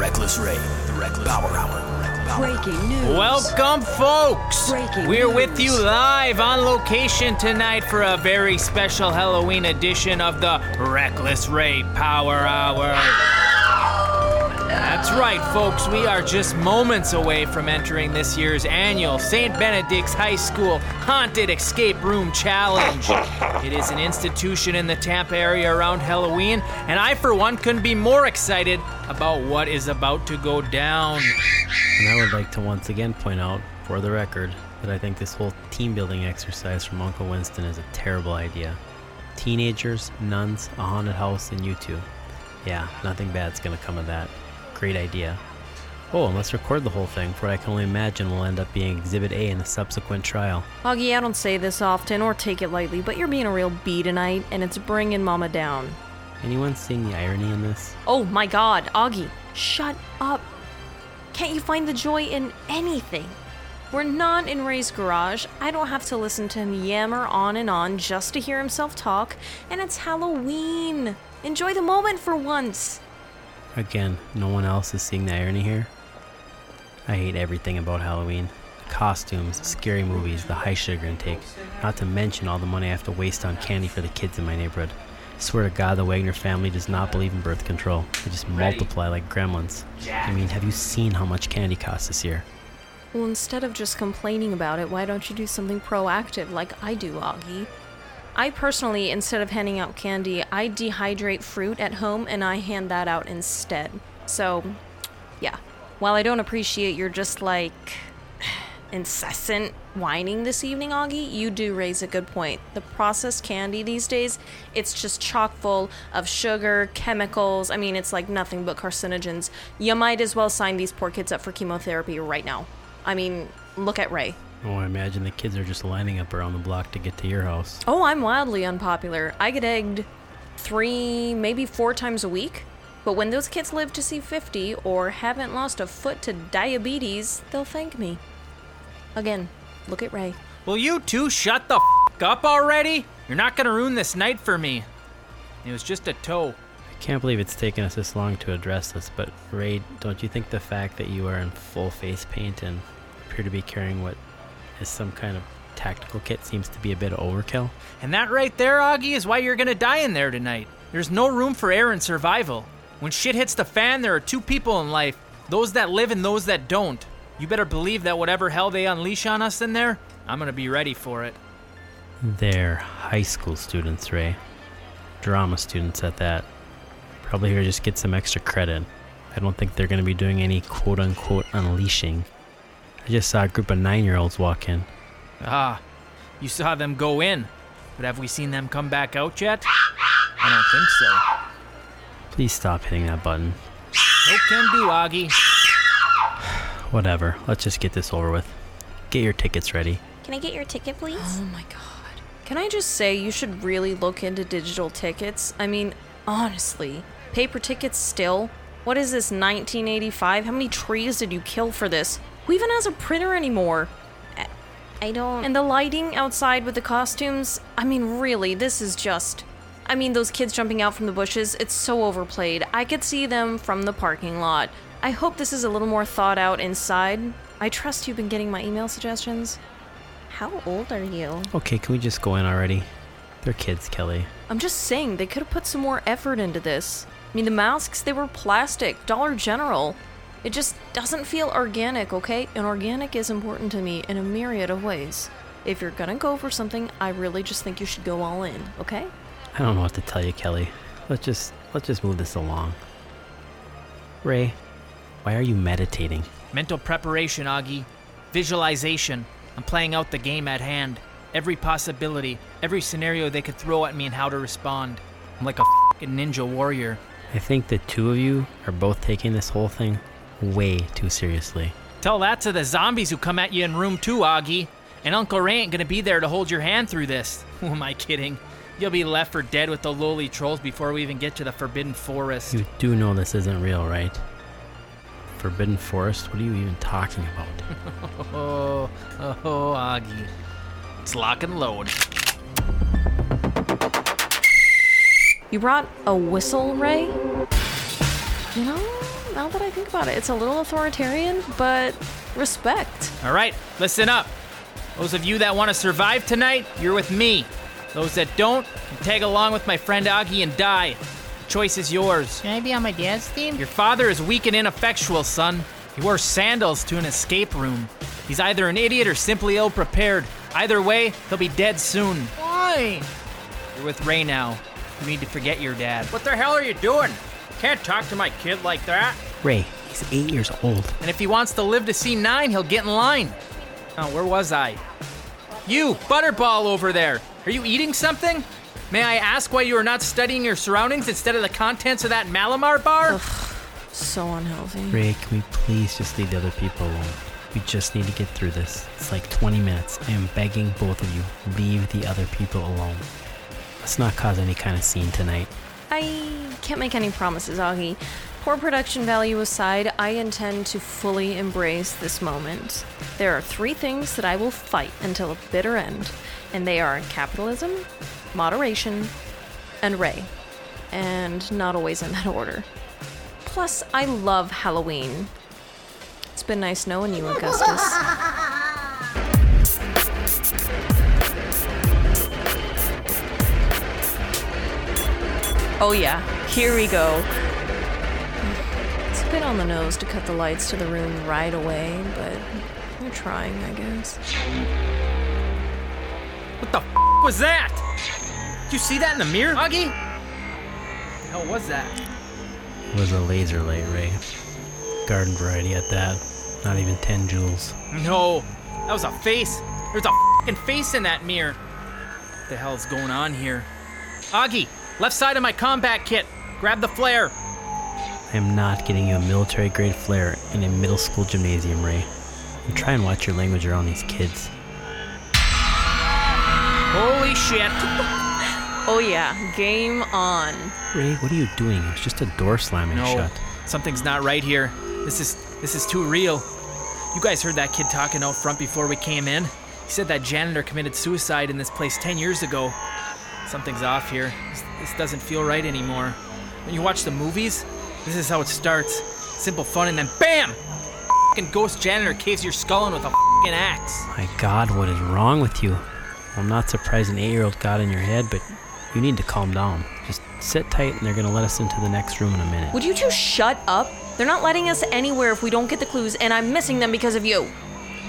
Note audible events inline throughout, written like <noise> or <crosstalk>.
Reckless Ray. The Reckless Power Hour. Breaking news. Welcome, folks! Breaking We're news. with you live on location tonight for a very special Halloween edition of the Reckless Ray Power Hour. That's right, folks. We are just moments away from entering this year's annual St. Benedict's High School Haunted Escape Room Challenge. <laughs> It is an institution in the Tampa area around Halloween, and I, for one, couldn't be more excited about what is about to go down. And I would like to once again point out, for the record, that I think this whole team building exercise from Uncle Winston is a terrible idea. Teenagers, nuns, a haunted house, and you two. Yeah, nothing bad's gonna come of that. Great idea. Oh, and let's record the whole thing, for what I can only imagine will end up being Exhibit A in a subsequent trial. Augie, I don't say this often or take it lightly, but you're being a real bee tonight, and it's bringing Mama down. Anyone seeing the irony in this? Oh my god, Augie, shut up. Can't you find the joy in anything? We're not in Ray's garage. I don't have to listen to him yammer on and on just to hear himself talk, and it's Halloween. Enjoy the moment for once. Again, no one else is seeing the irony here. I hate everything about Halloween. Costumes, scary movies, the high sugar intake, not to mention all the money I have to waste on candy for the kids in my neighborhood. I swear to God, the Wagner family does not believe in birth control. They just multiply like gremlins. I mean, have you seen how much candy costs this year? Well, instead of just complaining about it, why don't you do something proactive like I do, Augie? I personally, instead of handing out candy, I dehydrate fruit at home and I hand that out instead. So, yeah. While I don't appreciate your just like <sighs> incessant whining this evening, Augie, you do raise a good point. The processed candy these days, it's just chock full of sugar, chemicals. I mean, it's like nothing but carcinogens. You might as well sign these poor kids up for chemotherapy right now. I mean, look at Ray. Oh, I imagine the kids are just lining up around the block to get to your house. Oh, I'm wildly unpopular. I get egged three, maybe four times a week. But when those kids live to see 50 or haven't lost a foot to diabetes, they'll thank me. Again, look at Ray. Will you two shut the f up already? You're not gonna ruin this night for me. It was just a toe. I can't believe it's taken us this long to address this, but Ray, don't you think the fact that you are in full face paint and appear to be carrying what is some kind of tactical kit seems to be a bit of overkill? And that right there, Augie, is why you're gonna die in there tonight. There's no room for error and survival. When shit hits the fan, there are two people in life those that live and those that don't. You better believe that whatever hell they unleash on us in there, I'm gonna be ready for it. They're high school students, Ray. Drama students at that. Probably here to just get some extra credit. I don't think they're to be doing any quote unquote unleashing. I just saw a group of nine year olds walk in. Ah, you saw them go in, but have we seen them come back out yet? I don't think so. Please stop hitting that button. No can do, Augie. <sighs> Whatever, let's just get this over with. Get your tickets ready. Can I get your ticket, please? Oh my god. Can I just say you should really look into digital tickets? I mean, honestly, paper tickets still? What is this, 1985? How many trees did you kill for this? Who even has a printer anymore? I don't. And the lighting outside with the costumes? I mean, really, this is just. I mean, those kids jumping out from the bushes, it's so overplayed. I could see them from the parking lot. I hope this is a little more thought out inside. I trust you've been getting my email suggestions. How old are you? Okay, can we just go in already? They're kids, Kelly. I'm just saying, they could have put some more effort into this. I mean, the masks, they were plastic, Dollar General. It just doesn't feel organic, okay? And organic is important to me in a myriad of ways. If you're gonna go for something, I really just think you should go all in, okay? I don't know what to tell you, Kelly. Let's just let's just move this along. Ray, why are you meditating? Mental preparation, Augie. Visualization. I'm playing out the game at hand. Every possibility, every scenario they could throw at me and how to respond. I'm like a fing ninja warrior. I think the two of you are both taking this whole thing way too seriously. Tell that to the zombies who come at you in room two, Augie. And Uncle Ray ain't gonna be there to hold your hand through this. <laughs> Who am I kidding? You'll be left for dead with the lowly trolls before we even get to the Forbidden Forest. You do know this isn't real, right? Forbidden Forest? What are you even talking about? Oh, <laughs> oh, oh, Augie. It's lock and load. You brought a whistle, Ray? You know, now that I think about it, it's a little authoritarian, but respect. All right, listen up. Those of you that want to survive tonight, you're with me. Those that don't, can tag along with my friend Augie and die. The choice is yours. Can I be on my dad's team? Your father is weak and ineffectual, son. He wore sandals to an escape room. He's either an idiot or simply ill prepared. Either way, he'll be dead soon. Why? You're with Ray now. You need to forget your dad. What the hell are you doing? Can't talk to my kid like that. Ray, he's eight years old. And if he wants to live to see nine, he'll get in line. Oh, where was I? You, Butterball over there. Are you eating something? May I ask why you are not studying your surroundings instead of the contents of that Malamar bar? So unhealthy. Ray, can we please just leave the other people alone? We just need to get through this. It's like 20 minutes. I am begging both of you, leave the other people alone. Let's not cause any kind of scene tonight. Can't make any promises, Augie. Poor production value aside, I intend to fully embrace this moment. There are three things that I will fight until a bitter end, and they are capitalism, moderation, and Ray. And not always in that order. Plus, I love Halloween. It's been nice knowing you, Augustus. <laughs> Oh, yeah, here we go. It's a bit on the nose to cut the lights to the room right away, but we're trying, I guess. What the f- was that? Did you see that in the mirror, Augie? The hell was that? It was a laser light, Ray. Garden variety at that. Not even 10 joules. No, that was a face. There's a fucking face in that mirror. What the hell's going on here? Augie, left side of my combat kit. Grab the flare. I am not getting you a military grade flare in a middle school gymnasium, Ray. And try and watch your language around these kids. Holy shit. <laughs> Oh, yeah, game on. Ray, what are you doing? It's just a door slamming No, shut. something's not right here. This is this is too real. You guys heard that kid talking out front before we came in. He said that janitor committed suicide in this place 10 years ago. Something's off here. This, this doesn't feel right anymore. When you watch the movies, this is how it starts. Simple fun and then BAM! Fucking ghost janitor caves your skull in with a fucking axe. My god, what is wrong with you? I'm not surprised an eight year old got in your head, but you need to calm down. Just sit tight and they're gonna let us into the next room in a minute. Would you two shut up? They're not letting us anywhere if we don't get the clues, and I'm missing them because of you.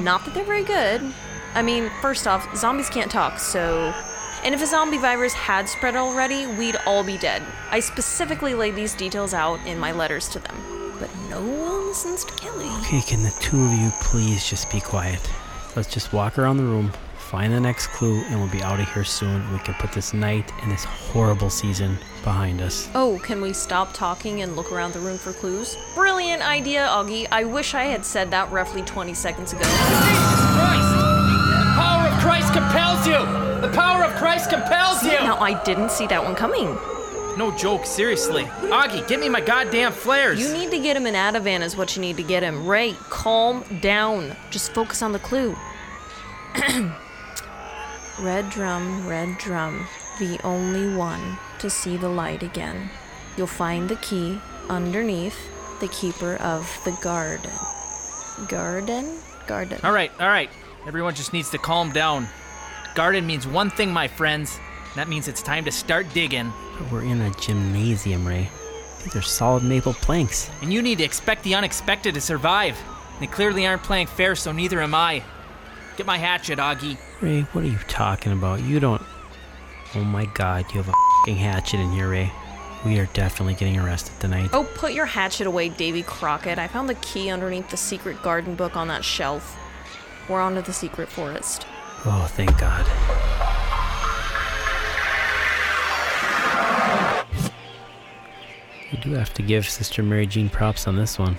Not that they're very good. I mean, first off, zombies can't talk, so. And if a zombie virus had spread already, we'd all be dead. I specifically laid these details out in my letters to them. But no one listens to Kelly. Okay, can the two of you please just be quiet? Let's just walk around the room, find the next clue, and we'll be out of here soon. We can put this night and this horrible season behind us. Oh, can we stop talking and look around the room for clues? Brilliant idea, Augie. I wish I had said that roughly 20 seconds ago. Jesus Christ! The power of Christ compels you! The power of Christ compels you! Now, I didn't see that one coming. No joke, seriously. Augie, get me my goddamn flares. You need to get him an Ativan, is what you need to get him. Ray, calm down. Just focus on the clue. <clears throat> red drum, red drum, the only one to see the light again. You'll find the key underneath the keeper of the garden. Garden? Garden. All right, all right. Everyone just needs to calm down. Garden means one thing, my friends. That means it's time to start digging. We're in a gymnasium, Ray. These are solid maple planks. And you need to expect the unexpected to survive. They clearly aren't playing fair, so neither am I. Get my hatchet, Augie. Ray, what are you talking about? You don't. Oh my god, you have a fing hatchet in here, Ray. We are definitely getting arrested tonight. Oh, put your hatchet away, Davy Crockett. I found the key underneath the secret garden book on that shelf. We're on to the secret forest. Oh, thank God. We do have to give Sister Mary Jean props on this one.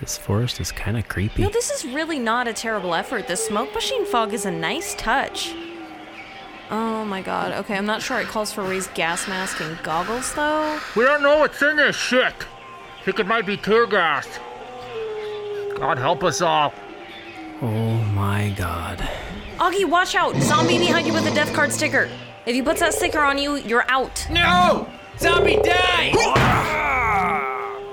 This forest is kind of creepy. No, this is really not a terrible effort. The smoke machine fog is a nice touch. Oh my god. Okay, I'm not sure it calls for Ray's gas mask and goggles, though. We don't know what's in this shit. Think it might be tear gas. God help us all. Oh my God. Augie, watch out! Zombie behind you with a death card sticker. If he puts that sticker on you, you're out. No! Zombie die!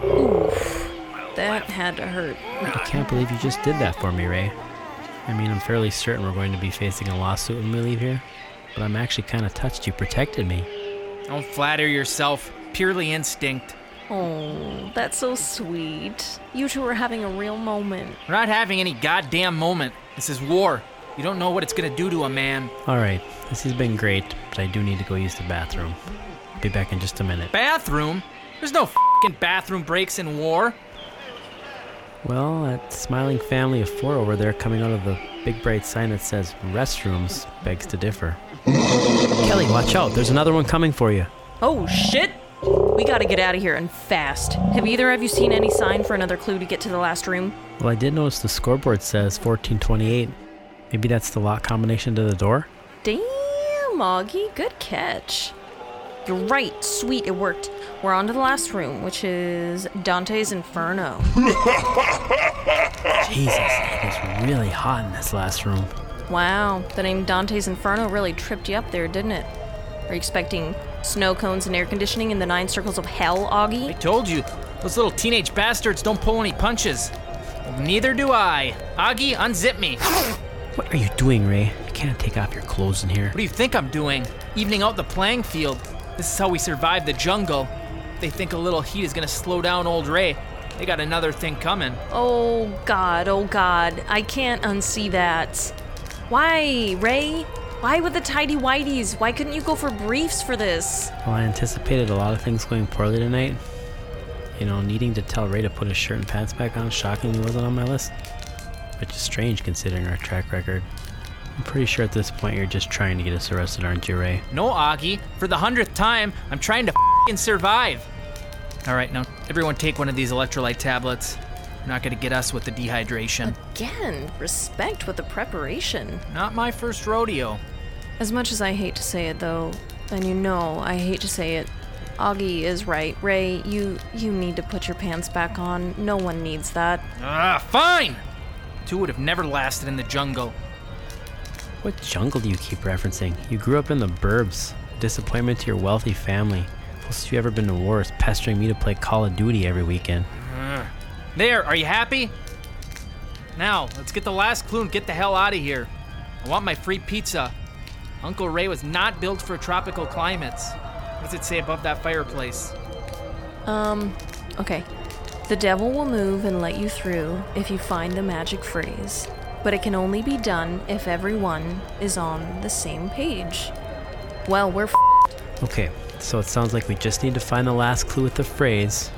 Oof, That had to hurt. I can't believe you just did that for me, Ray. I mean, I'm fairly certain we're going to be facing a lawsuit when we leave here, but I'm actually kind of touched you protected me. Don't flatter yourself. Purely instinct. Oh, that's so sweet. You two are having a real moment. We're not having any goddamn moment. This is war. You don't know what it's gonna do to a man. All right, this has been great, but I do need to go use the bathroom. Be back in just a minute. Bathroom? There's no fing bathroom breaks in war. Well, that smiling family of four over there coming out of the big bright sign that says restrooms begs to differ. Kelly, watch out. There's another one coming for you. Oh shit! We gotta get out of here and fast. Have either of you seen any sign for another clue to get to the last room? Well, I did notice the scoreboard says 1428. Maybe that's the lock combination to the door? Damn, Augie, good catch. You're right, sweet, it worked. We're on to the last room, which is Dante's Inferno. <laughs> Jesus, it is really hot in this last room. Wow, the name Dante's Inferno really tripped you up there, didn't it? Are you expecting snow cones and air conditioning in the nine circles of hell, Augie? I told you, those little teenage bastards don't pull any punches. Well, neither do I. Augie, unzip me. <laughs> What What are you doing, Ray? You can't take off your clothes in here. What do you think I'm doing? Evening out the playing field. This is how we survive the jungle. They think a little heat is gonna slow down old Ray. They got another thing coming. Oh god, oh god, I can't unsee that. Why, Ray? Why with the tidy whities? Why couldn't you go for briefs for this? Well, I anticipated a lot of things going poorly tonight. You know, needing to tell Ray to put his shirt and pants back on shockingly wasn't on my list. Which is strange considering our track record. I'm pretty sure at this point you're just trying to get us arrested, aren't you, Ray? No, Augie. For the hundredth time, I'm trying to fing survive. All right, now everyone take one of these electrolyte tablets. You're not gonna get us with the dehydration. Again, respect with the preparation. Not my first rodeo. As much as I hate to say it though, and you know I hate to say it, Augie is right. Ray, you you need to put your pants back on. No one needs that. Ah, fine. Two would have never lasted in the jungle. What jungle do you keep referencing? You grew up in the burbs. Disappointment to your wealthy family. Closest you ever been to war is pestering me to play Call of Duty every weekend. There, are you happy? Now, let's get the last clue and get the hell out of here. I want my free pizza. Uncle Ray was not built for tropical climates. What does it say above that fireplace? Um, okay. The devil will move and let you through if you find the magic phrase. But it can only be done if everyone is on the same page. Well, we're f- Okay, so it sounds like we just need to find the last clue with the phrase,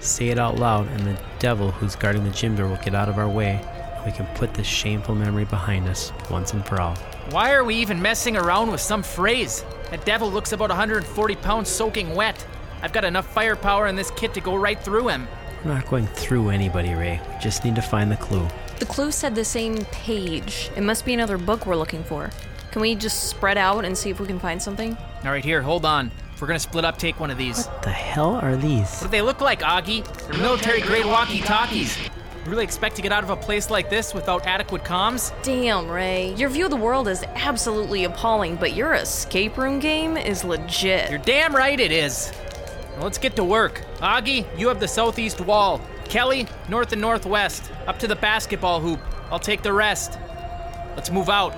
say it out loud, and the devil who's guarding the gym door will get out of our way, and we can put this shameful memory behind us once and for all. Why are we even messing around with some phrase? That devil looks about 140 pounds soaking wet. I've got enough firepower in this kit to go right through him. We're not going through anybody, Ray. We just need to find the clue. The clue said the same page. It must be another book we're looking for. Can we just spread out and see if we can find something? All right, here, hold on. If we're gonna split up, take one of these. What the hell are these? What do they look like, Augie? They're military grade walkie talkies. You really expect to get out of a place like this without adequate comms? Damn, Ray. Your view of the world is absolutely appalling, but your escape room game is legit. You're damn right it is. Now let's get to work. Augie, you have the southeast wall. Kelly, north and northwest, up to the basketball hoop. I'll take the rest. Let's move out.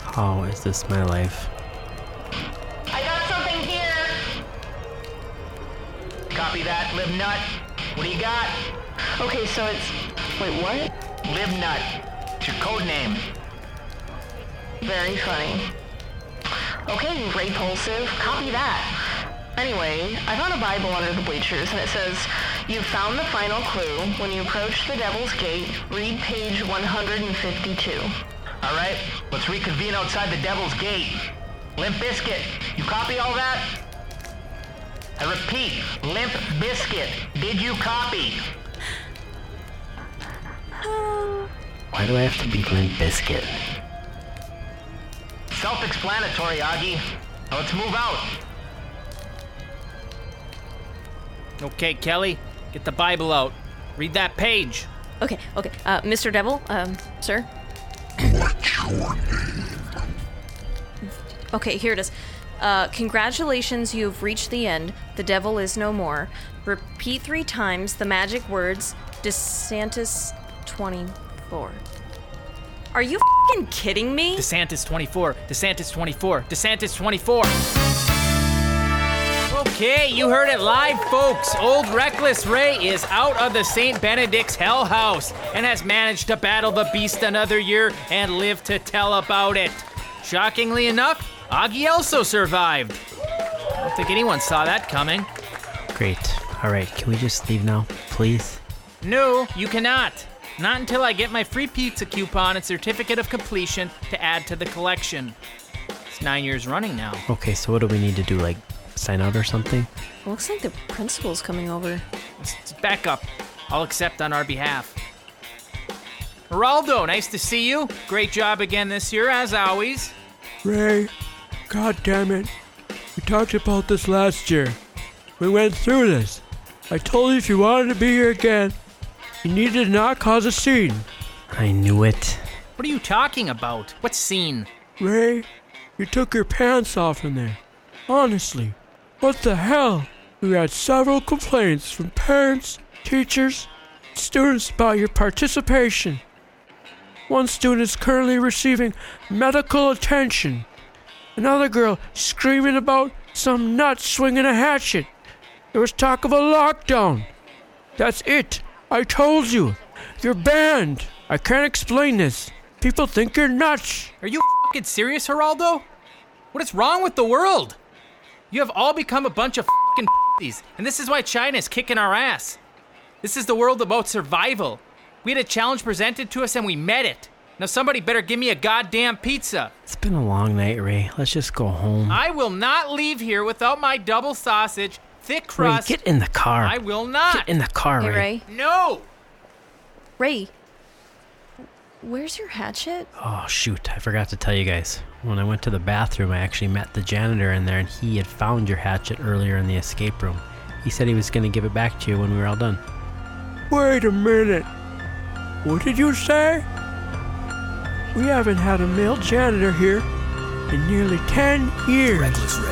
How is this my life? I got something here. Copy that, Live Nut. What do you got? Okay, so it's. Wait, what? Live Nut. It's your code name. Very funny. Okay, repulsive. Copy that. Anyway, I found a Bible under the bleachers, and it says, "You've found the final clue. When you approach the Devil's Gate, read page 152." All right, let's reconvene outside the Devil's Gate. Limp Biscuit, you copy all that? I repeat, Limp Biscuit, did you copy? <sighs> Why do I have to be Limp Biscuit? Self-explanatory, Augie. Now let's move out. Okay, Kelly, get the Bible out. Read that page. Okay, okay. Uh, Mr. Devil, um, sir? Okay, here it is. Uh, congratulations, you've reached the end. The devil is no more. Repeat three times the magic words DeSantis 24. Are you fing kidding me? DeSantis 24, DeSantis 24, DeSantis 24. Okay, you heard it live, folks. Old Reckless Ray is out of the St. Benedict's Hell House and has managed to battle the beast another year and live to tell about it. Shockingly enough, Augie also survived. I don't think anyone saw that coming. Great. All right, can we just leave now, please? No, you cannot. Not until I get my free pizza coupon and certificate of completion to add to the collection. It's nine years running now. Okay, so what do we need to do? Like, sign out or something? Looks like the principal's coming over. It's, it's back up. I'll accept on our behalf. Geraldo, nice to see you. Great job again this year, as always. Ray, god damn it. We talked about this last year. We went through this. I told you if you wanted to be here again, you needed to not cause a scene. I knew it. What are you talking about? What scene? Ray, you took your pants off in there. Honestly, what the hell? We had several complaints from parents, teachers, students about your participation. One student is currently receiving medical attention. Another girl screaming about some nut swinging a hatchet. There was talk of a lockdown. That's it. I told you. You're banned. I can't explain this. People think you're nuts. Are you fing serious, Geraldo? What is wrong with the world? You have all become a bunch of fing these, and this is why China is kicking our ass. This is the world about survival. We had a challenge presented to us and we met it. Now somebody better give me a goddamn pizza. It's been a long night, Ray. Let's just go home. I will not leave here without my double sausage, thick crust. Ray, crust. get in the car. I will not. Get in the car, Hey, Ray. Ray. No. Ray. Where's your hatchet? Oh, shoot. I forgot to tell you guys. When I went to the bathroom, I actually met the janitor in there, and he had found your hatchet earlier in the escape room. He said he was going to give it back to you when we were all done. Wait a minute. What did you say? We haven't had a male janitor here in nearly 10 years. Reckless Ray.